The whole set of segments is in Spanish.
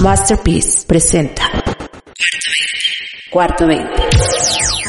Masterpiece presenta Cuarto 20.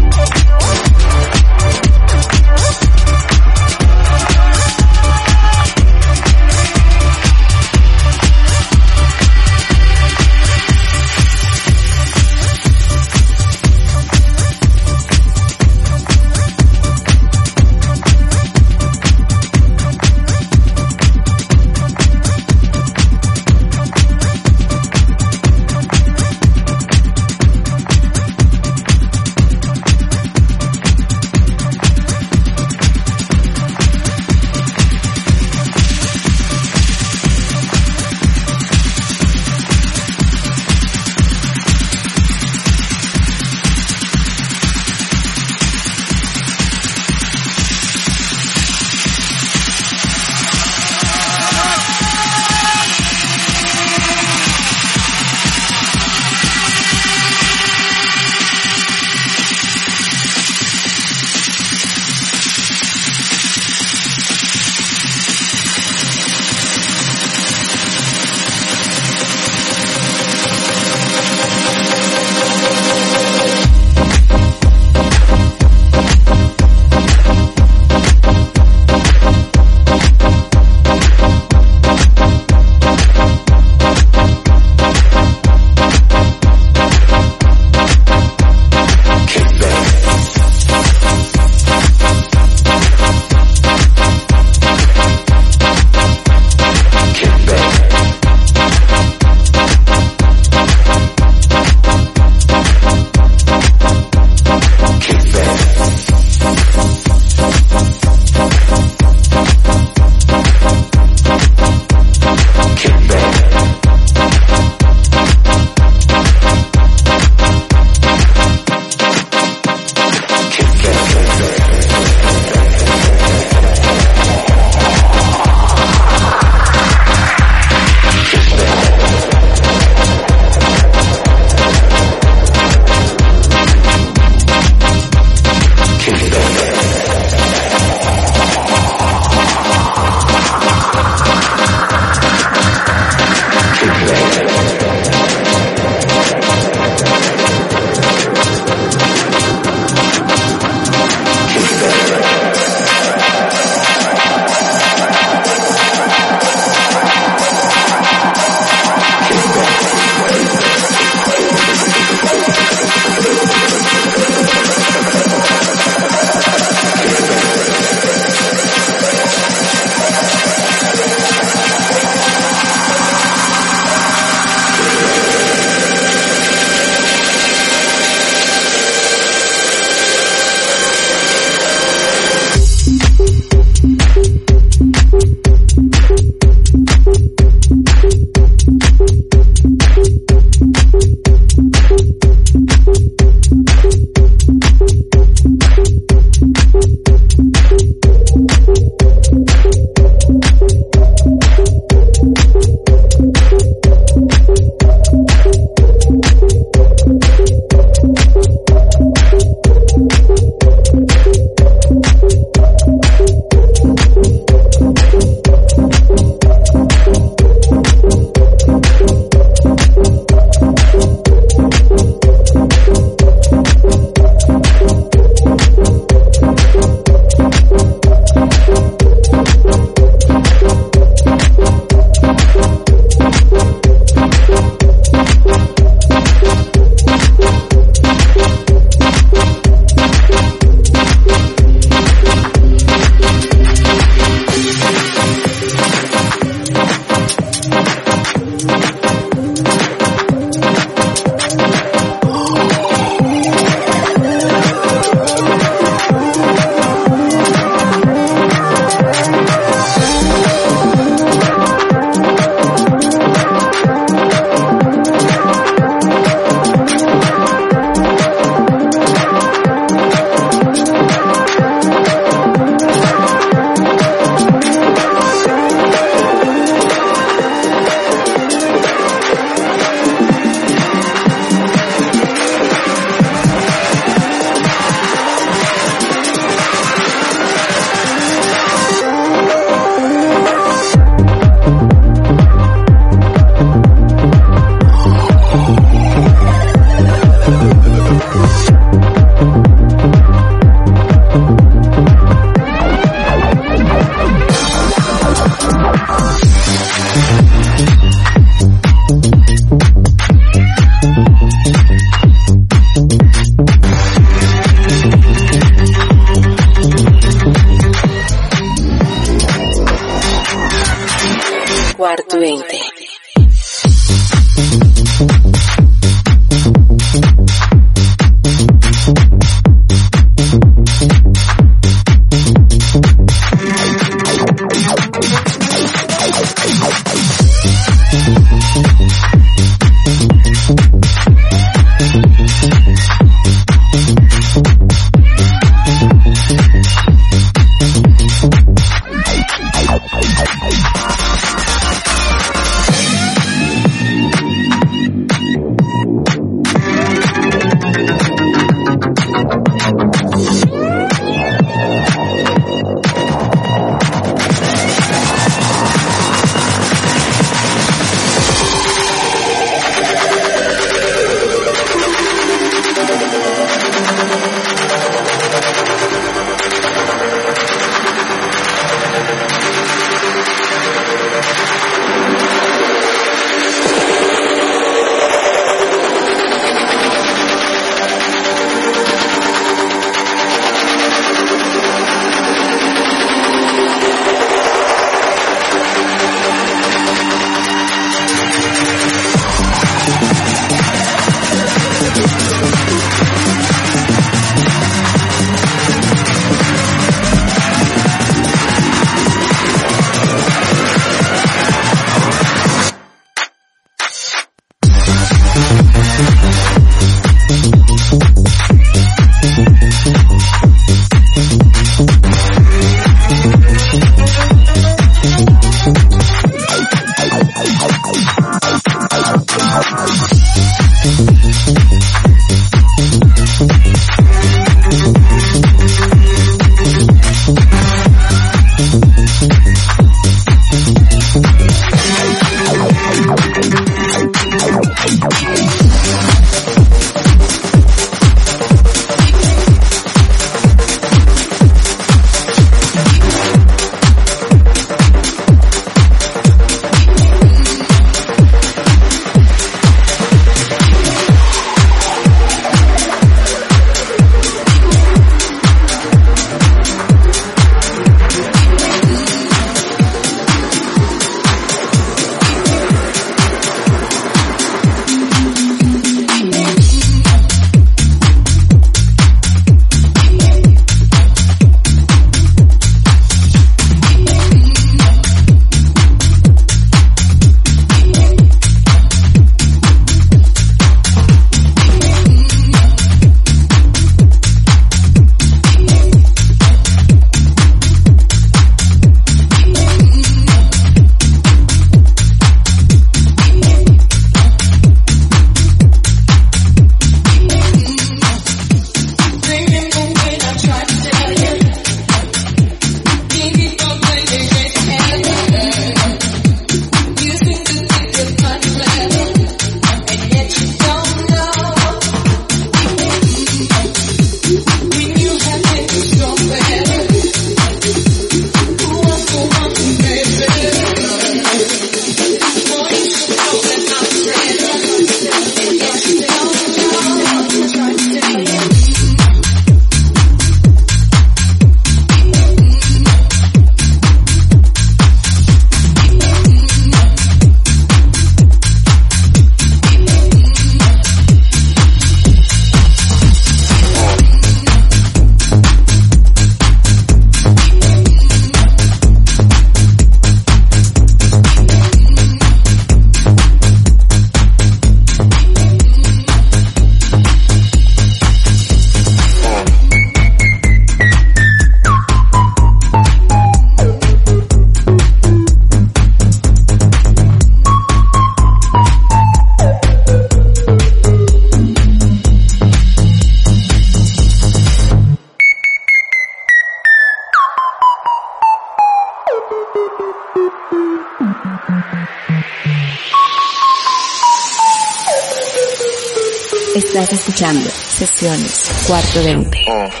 420.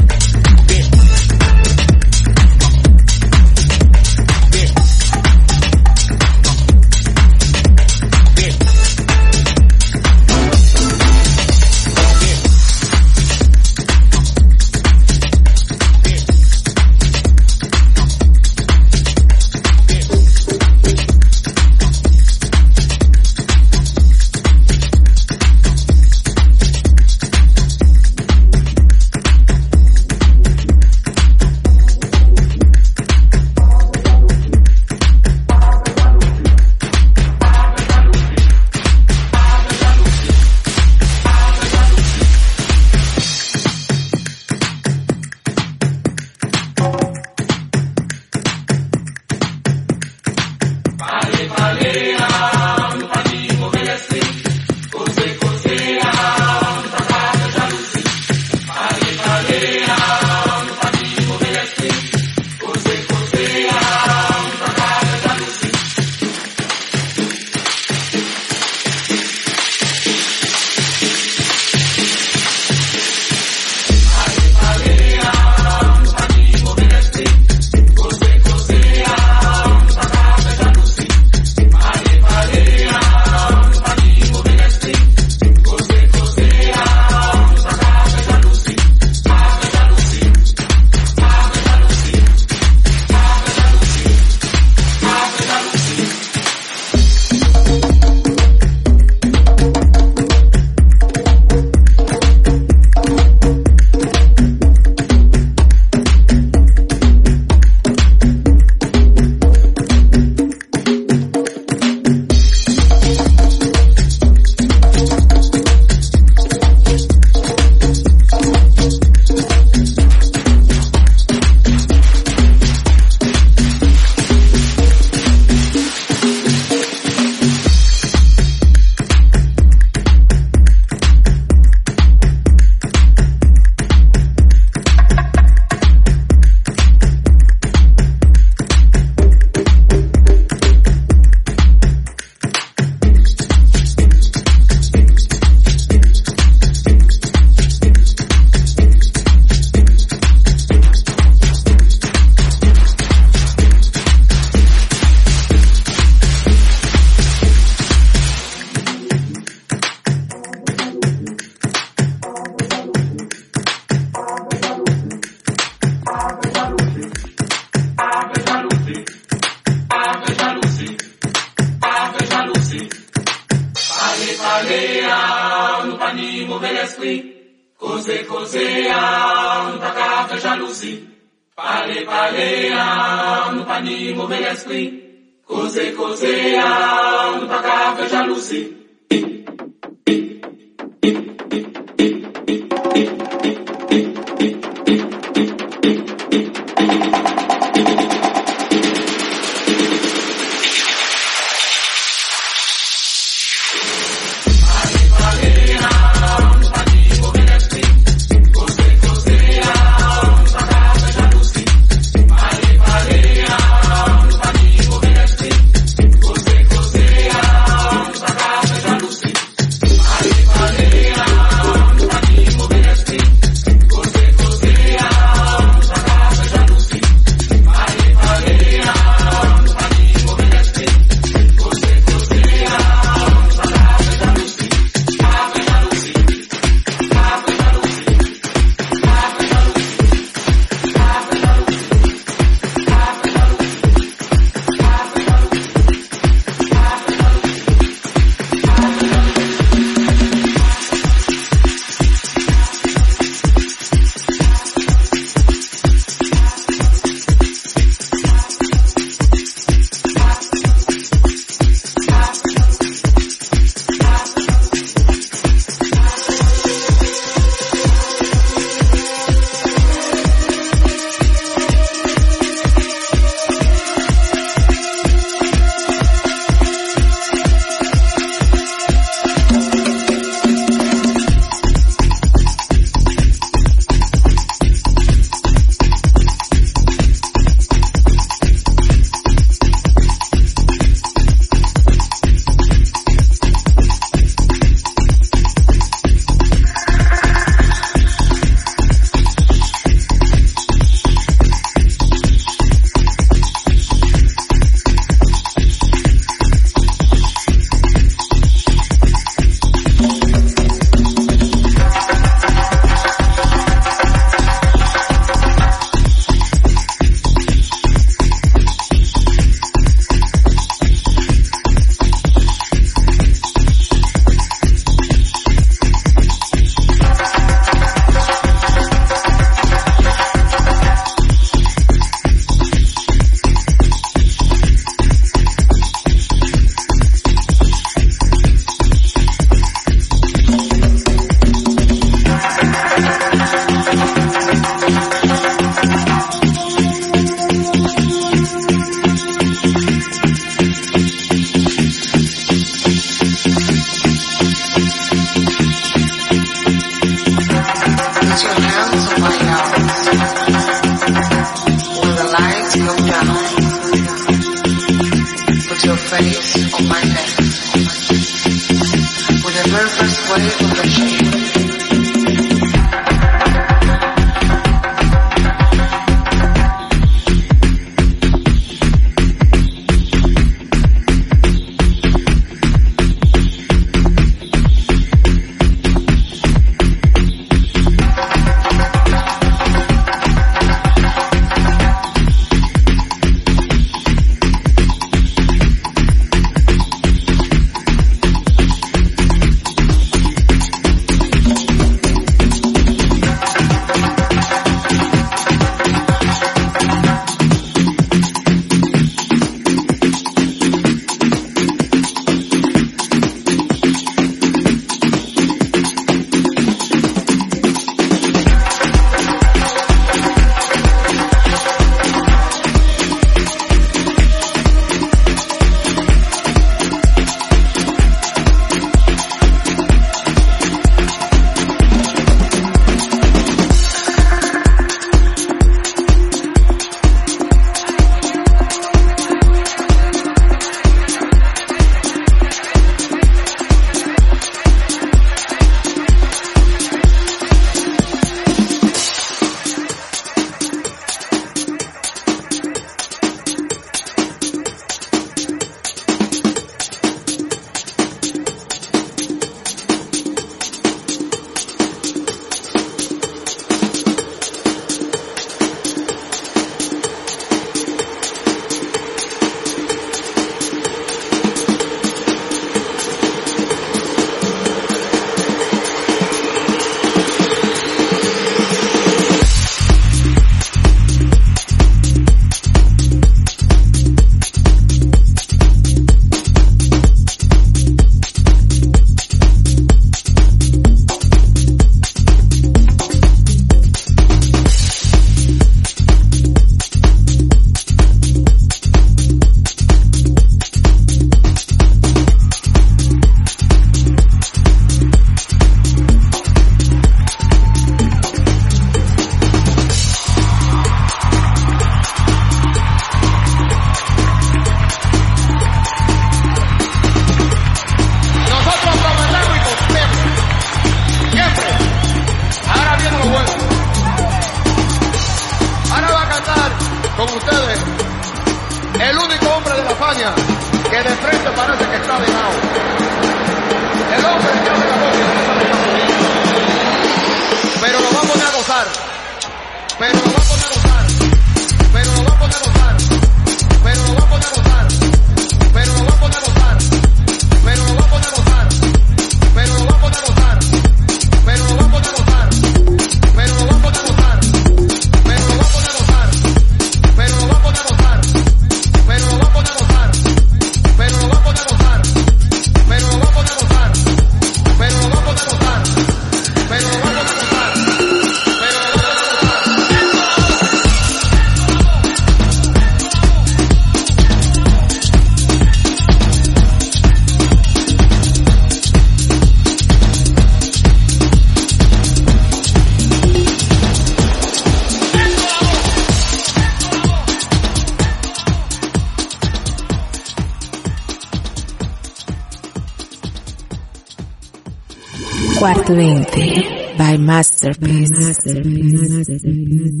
20 by Masterpiece. By masterpiece.